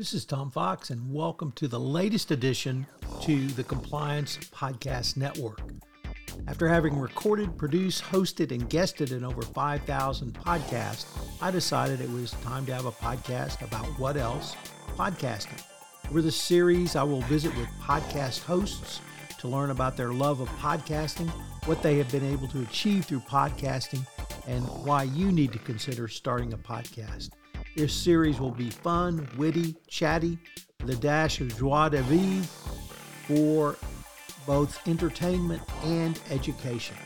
This is Tom Fox, and welcome to the latest edition to the Compliance Podcast Network. After having recorded, produced, hosted, and guested in over 5,000 podcasts, I decided it was time to have a podcast about what else? Podcasting. Over the series, I will visit with podcast hosts to learn about their love of podcasting, what they have been able to achieve through podcasting, and why you need to consider starting a podcast. This series will be fun, witty, chatty, the dash of joie de vivre for both entertainment and education.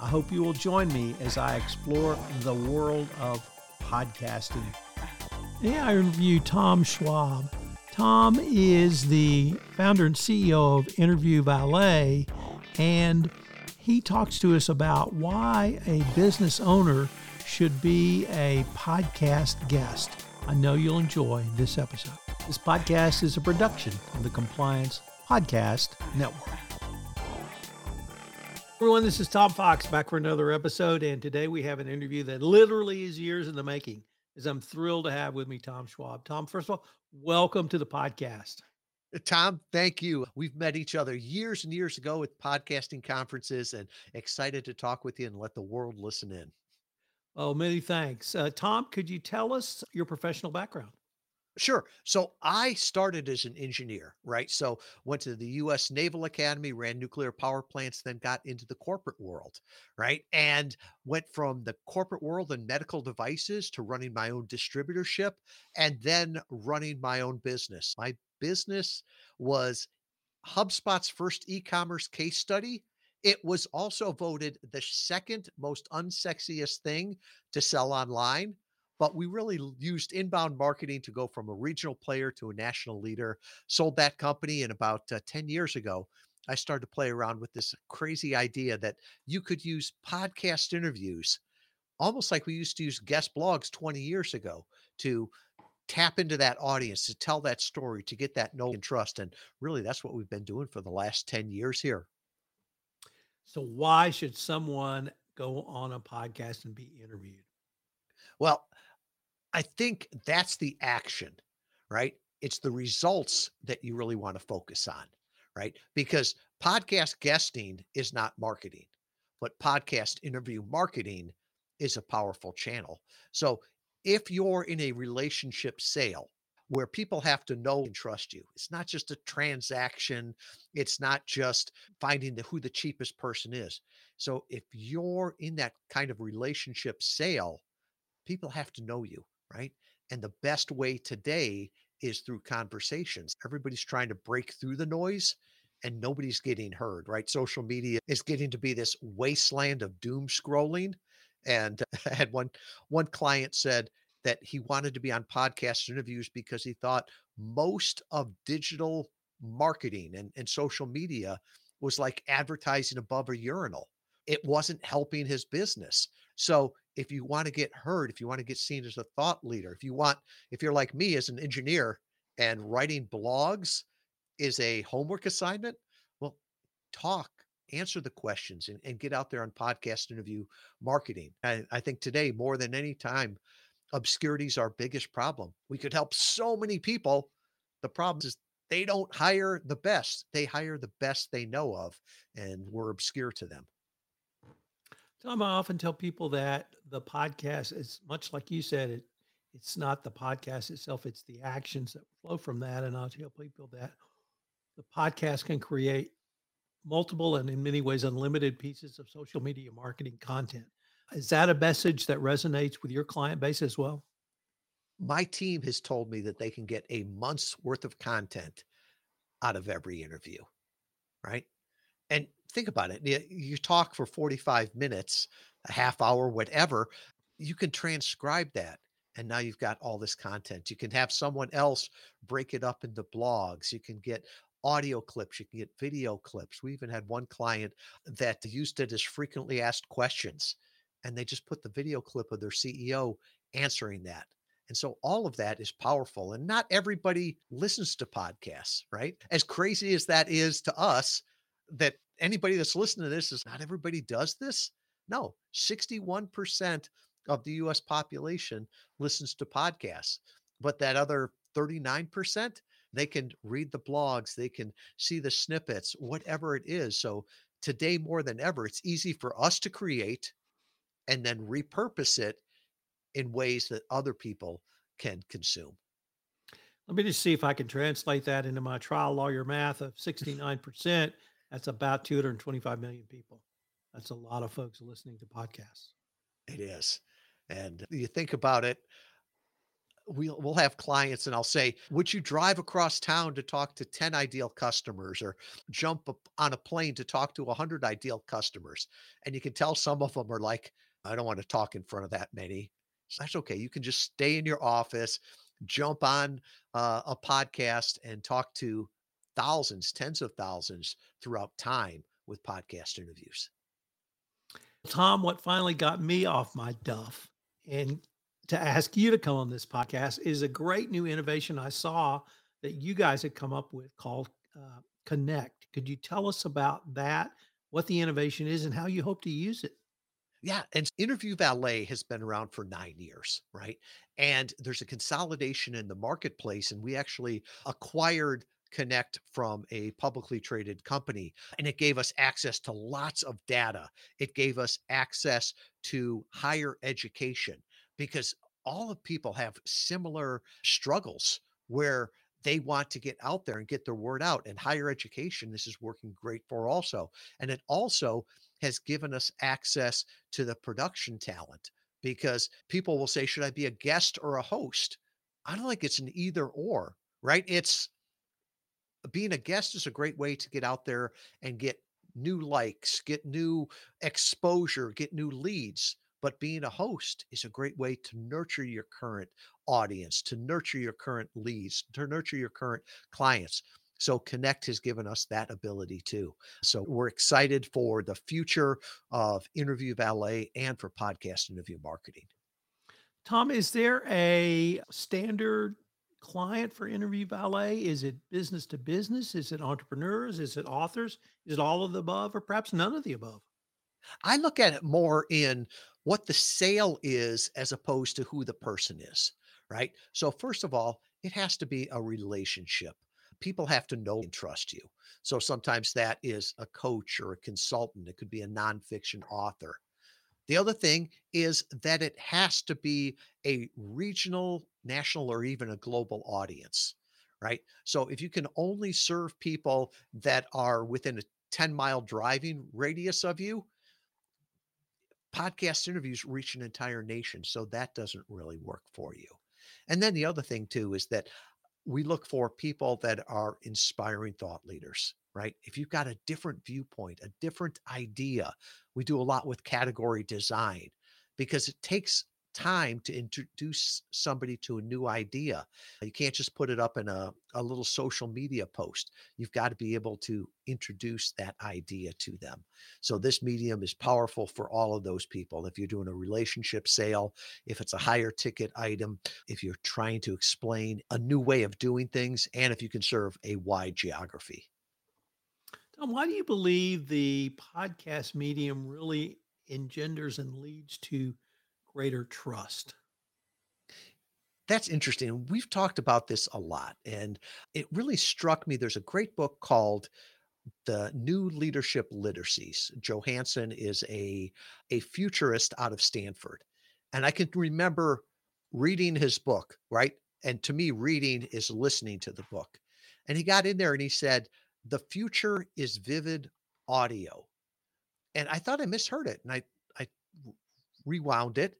I hope you will join me as I explore the world of podcasting. Today I interview Tom Schwab. Tom is the founder and CEO of Interview Valet, and he talks to us about why a business owner should be a podcast guest. I know you'll enjoy this episode. This podcast is a production of the Compliance Podcast Network. Everyone, this is Tom Fox back for another episode. And today we have an interview that literally is years in the making. As I'm thrilled to have with me Tom Schwab. Tom, first of all, welcome to the podcast. Tom, thank you. We've met each other years and years ago at podcasting conferences and excited to talk with you and let the world listen in. Oh, many thanks. Uh, Tom, could you tell us your professional background? Sure. So I started as an engineer, right? So went to the US Naval Academy, ran nuclear power plants, then got into the corporate world, right? And went from the corporate world and medical devices to running my own distributorship and then running my own business. My business was HubSpot's first e-commerce case study it was also voted the second most unsexiest thing to sell online. But we really used inbound marketing to go from a regional player to a national leader. Sold that company, and about uh, 10 years ago, I started to play around with this crazy idea that you could use podcast interviews, almost like we used to use guest blogs 20 years ago, to tap into that audience, to tell that story, to get that know and trust. And really, that's what we've been doing for the last 10 years here. So, why should someone go on a podcast and be interviewed? Well, I think that's the action, right? It's the results that you really want to focus on, right? Because podcast guesting is not marketing, but podcast interview marketing is a powerful channel. So, if you're in a relationship sale, where people have to know and trust you. It's not just a transaction. It's not just finding the, who the cheapest person is. So if you're in that kind of relationship sale, people have to know you, right? And the best way today is through conversations. Everybody's trying to break through the noise and nobody's getting heard, right? Social media is getting to be this wasteland of doom scrolling. And I had one one client said, that he wanted to be on podcast interviews because he thought most of digital marketing and, and social media was like advertising above a urinal. It wasn't helping his business. So if you want to get heard, if you want to get seen as a thought leader, if you want, if you're like me as an engineer and writing blogs is a homework assignment, well, talk, answer the questions and, and get out there on podcast interview marketing. I, I think today more than any time, obscurity is our biggest problem. We could help so many people. The problem is they don't hire the best. They hire the best they know of, and we're obscure to them. Tom, I often tell people that the podcast is much like you said, it it's not the podcast itself, it's the actions that flow from that. And I'll tell people that the podcast can create multiple and in many ways unlimited pieces of social media marketing content. Is that a message that resonates with your client base as well? My team has told me that they can get a month's worth of content out of every interview, right? And think about it. You talk for 45 minutes, a half hour, whatever. You can transcribe that. And now you've got all this content. You can have someone else break it up into blogs. You can get audio clips, you can get video clips. We even had one client that used it as frequently asked questions and they just put the video clip of their CEO answering that. And so all of that is powerful. And not everybody listens to podcasts, right? As crazy as that is to us, that anybody that's listening to this is not everybody does this. No, 61% of the US population listens to podcasts. But that other 39%, they can read the blogs, they can see the snippets, whatever it is. So today more than ever, it's easy for us to create and then repurpose it in ways that other people can consume. Let me just see if I can translate that into my trial lawyer math of 69%. That's about 225 million people. That's a lot of folks listening to podcasts. It is. And you think about it, we'll we'll have clients and I'll say, "Would you drive across town to talk to 10 ideal customers or jump on a plane to talk to 100 ideal customers?" And you can tell some of them are like, "I don't want to talk in front of that many." So that's okay. You can just stay in your office, jump on uh, a podcast and talk to thousands, tens of thousands throughout time with podcast interviews. Tom, what finally got me off my duff and to ask you to come on this podcast is a great new innovation I saw that you guys had come up with called uh, Connect. Could you tell us about that, what the innovation is, and how you hope to use it? Yeah. And Interview Valet has been around for nine years, right? And there's a consolidation in the marketplace. And we actually acquired Connect from a publicly traded company. And it gave us access to lots of data. It gave us access to higher education because all of people have similar struggles where they want to get out there and get their word out and higher education this is working great for also and it also has given us access to the production talent because people will say, should I be a guest or a host? I don't think it's an either or, right? It's being a guest is a great way to get out there and get new likes, get new exposure, get new leads. But being a host is a great way to nurture your current audience, to nurture your current leads, to nurture your current clients. So Connect has given us that ability too. So we're excited for the future of Interview Valet and for podcast interview marketing. Tom, is there a standard client for Interview Valet? Is it business to business? Is it entrepreneurs? Is it authors? Is it all of the above or perhaps none of the above? I look at it more in what the sale is as opposed to who the person is, right? So, first of all, it has to be a relationship people have to know and trust you. So sometimes that is a coach or a consultant. It could be a nonfiction author. The other thing is that it has to be a regional, national, or even a global audience, right? So if you can only serve people that are within a 10 mile driving radius of you, podcast interviews reach an entire nation. So that doesn't really work for you. And then the other thing, too, is that we look for people that are inspiring thought leaders, right? If you've got a different viewpoint, a different idea, we do a lot with category design because it takes time to introduce somebody to a new idea. You can't just put it up in a, a little social media post. You've got to be able to introduce that idea to them. So, this medium is powerful for all of those people. If you're doing a relationship sale, if it's a higher ticket item, if you're trying to explain a new way of doing things, and if you can serve a wide geography. Tom, why do you believe the podcast medium really engenders and leads to greater trust? That's interesting. We've talked about this a lot, and it really struck me. There's a great book called the new leadership literacies Johansen is a a futurist out of stanford and i can remember reading his book right and to me reading is listening to the book and he got in there and he said the future is vivid audio and i thought i misheard it and i i rewound it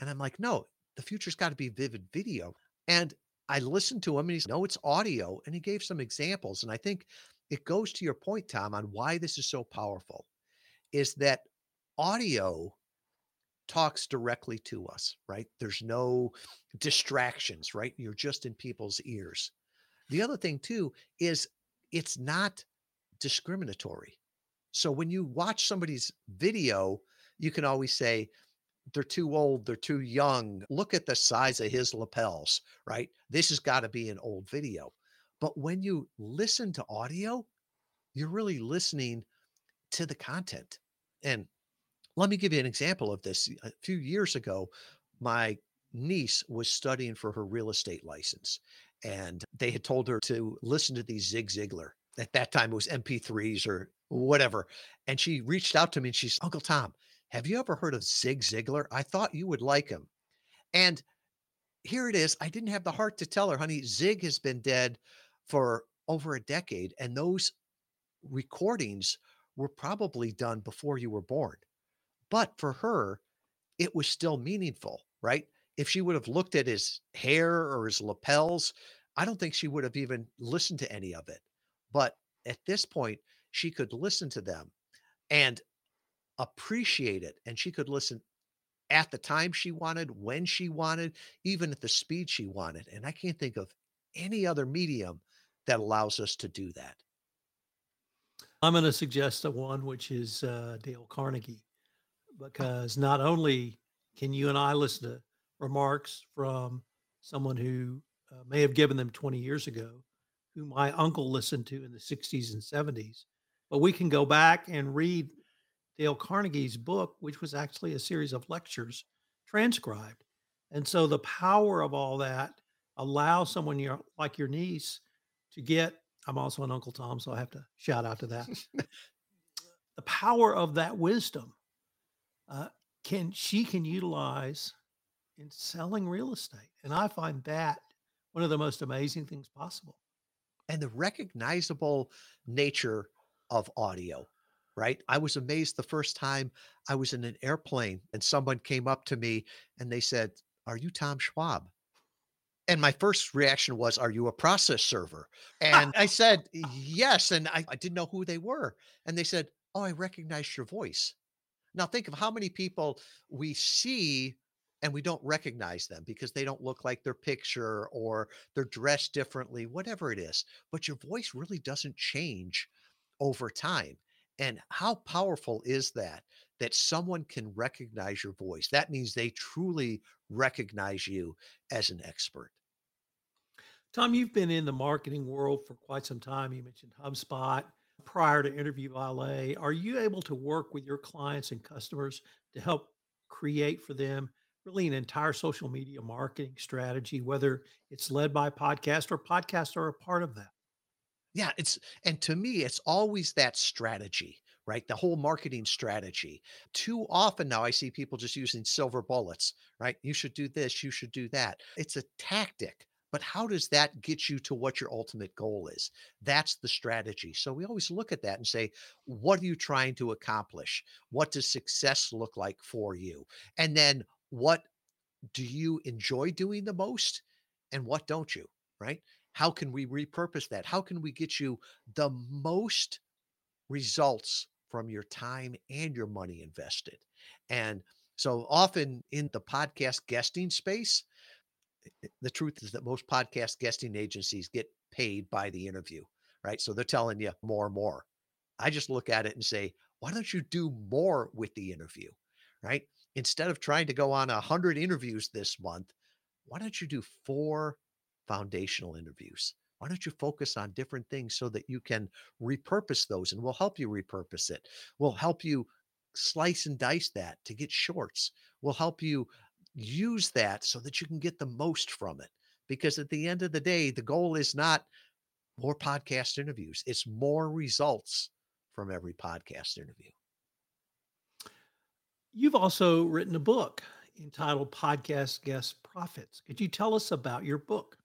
and I'm like, no, the future's got to be vivid video. And I listened to him and he's, no, it's audio. And he gave some examples. And I think it goes to your point, Tom, on why this is so powerful is that audio talks directly to us, right? There's no distractions, right? You're just in people's ears. The other thing, too, is it's not discriminatory. So when you watch somebody's video, you can always say, they're too old, they're too young. Look at the size of his lapels, right? This has got to be an old video. But when you listen to audio, you're really listening to the content. And let me give you an example of this. A few years ago, my niece was studying for her real estate license and they had told her to listen to these Zig Ziglar. At that time, it was MP3s or whatever. And she reached out to me and she's, Uncle Tom, have you ever heard of Zig Ziglar? I thought you would like him. And here it is. I didn't have the heart to tell her, honey, Zig has been dead for over a decade. And those recordings were probably done before you were born. But for her, it was still meaningful, right? If she would have looked at his hair or his lapels, I don't think she would have even listened to any of it. But at this point, she could listen to them and appreciate it. And she could listen at the time she wanted, when she wanted, even at the speed she wanted. And I can't think of any other medium that allows us to do that. I'm going to suggest a one which is uh, Dale Carnegie, because not only can you and I listen to remarks from someone who uh, may have given them 20 years ago, who my uncle listened to in the 60s and 70s, but we can go back and read Dale Carnegie's book, which was actually a series of lectures transcribed. And so the power of all that allows someone your, like your niece to get. I'm also an Uncle Tom, so I have to shout out to that. the power of that wisdom uh, can she can utilize in selling real estate, and I find that one of the most amazing things possible. And the recognizable nature of audio right? I was amazed the first time I was in an airplane and someone came up to me and they said, Are you Tom Schwab? And my first reaction was, Are you a process server? And I said, Yes. And I, I, didn't know who they were. And they said, Oh, I recognize your voice. Now think of how many people we see and we don't recognize them because they don't look like their picture or they're dressed differently, whatever it is. But your voice really doesn't change over time. And how powerful is that? That someone can recognize your voice. That means they truly recognize you as an expert. Tom, you've been in the marketing world for quite some time. You mentioned HubSpot prior to Interview Valet. Are you able to work with your clients and customers to help create for them really an entire social media marketing strategy, whether it's led by podcast or podcasts are a part of that? Yeah, it's and to me, it's always that strategy, right? The whole marketing strategy. Too often now I see people just using silver bullets, right? You should do this, you should do that. It's a tactic, but how does that get you to what your ultimate goal is? That's the strategy. So we always look at that and say, what are you trying to accomplish? What does success look like for you? And then what do you enjoy doing the most and what don't you, right? How can we repurpose that? How can we get you the most results from your time and your money invested? And so often in the podcast guesting space, eh, eh, the truth is that most podcast guesting agencies get paid by the interview, right? So they're telling you more and more. I just look at it and say, why don't you do more with the interview, right? Instead of trying to go on a hundred interviews this month, why don't you do four foundational interviews. Why don't you focus on different things so that you can repurpose those and we'll help you repurpose it. We'll help you slice and dice that to get shorts. We'll help you use that so that you can get the most from it. Because at the end of the day, the goal is not more podcast interviews, it's more results from every podcast interview. You've also written a book entitled Podcast Guest Profits. Could you tell us about your book?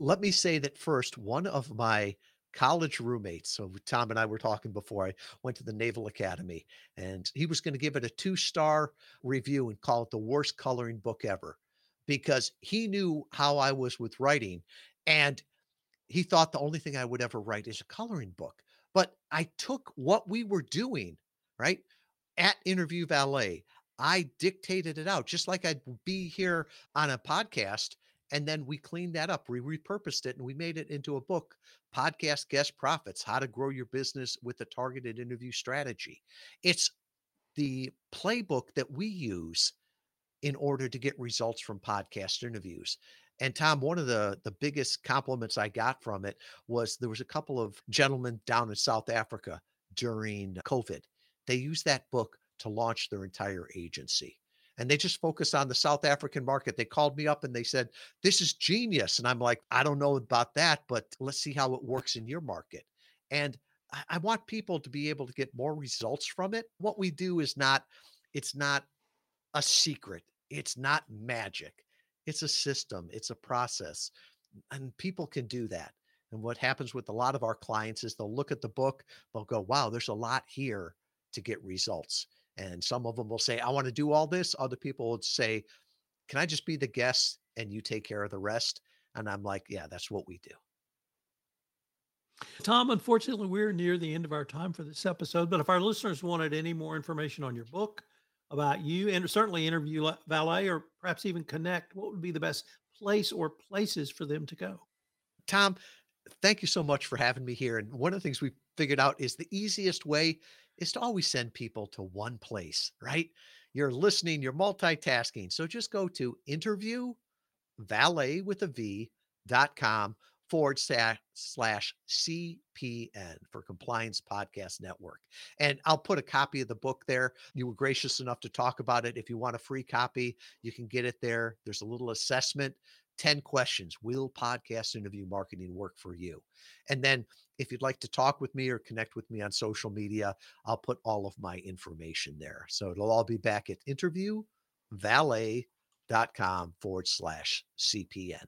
Let me say that first, one of my college roommates. So Tom and I were talking before I went to the Naval Academy, and he was going to give it a two star review and call it the worst coloring book ever because he knew how I was with writing. And he thought the only thing I would ever write is a coloring book. But I took what we were doing, right? At Interview Valet, I dictated it out just like I'd be here on a podcast and then we cleaned that up, we repurposed it, and we made it into a book Podcast Guest Profits How to Grow Your Business with a Targeted Interview Strategy. It's the playbook that we use in order to get results from podcast interviews. And Tom, one of the the biggest compliments I got from it was there was a couple of gentlemen down in South Africa during COVID. They used that book to launch their entire agency. And they just focus on the South African market. They called me up and they said, This is genius. And I'm like, I don't know about that, but let's see how it works in your market. And I, I want people to be able to get more results from it. What we do is not, it's not a secret, it's not magic. It's a system, it's a process, and people can do that. And what happens with a lot of our clients is they'll look at the book, they'll go, wow, there's a lot here to get results. And some of them will say, I want to do all this. Other people would say, Can I just be the guest and you take care of the rest? And I'm like, Yeah, that's what we do. Tom, unfortunately, we're near the end of our time for this episode. But if our listeners wanted any more information on your book, about you, and certainly interview Valet or perhaps even connect, what would be the best place or places for them to go? Tom, thank you so much for having me here. And one of the things we figured out is the easiest way is to always send people to one place, right? You're listening, you're multitasking. So just go to interview valet with a V dot com forward slash, slash CPN for Compliance Podcast Network. And I'll put a copy of the book there. You were gracious enough to talk about it. If you want a free copy, you can get it there. There's a little assessment 10 questions Will podcast interview marketing work for you? And then if you'd like to talk with me or connect with me on social media, I'll put all of my information there. So it'll all be back at interviewvalet.com forward slash CPN.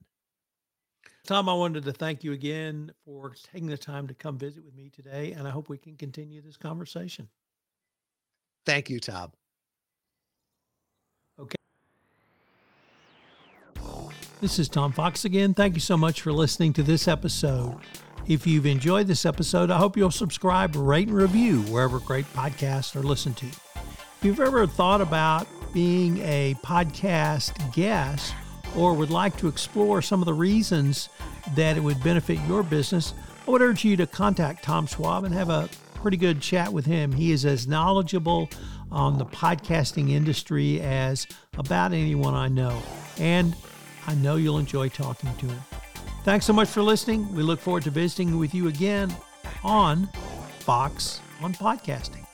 Tom, I wanted to thank you again for taking the time to come visit with me today, and I hope we can continue this conversation. Thank you, Tom. This is Tom Fox again. Thank you so much for listening to this episode. If you've enjoyed this episode, I hope you'll subscribe, rate, and review wherever great podcasts are listened to. If you've ever thought about being a podcast guest, or would like to explore some of the reasons that it would benefit your business, I would urge you to contact Tom Schwab and have a pretty good chat with him. He is as knowledgeable on the podcasting industry as about anyone I know. And I know you'll enjoy talking to him. Thanks so much for listening. We look forward to visiting with you again on Fox on Podcasting.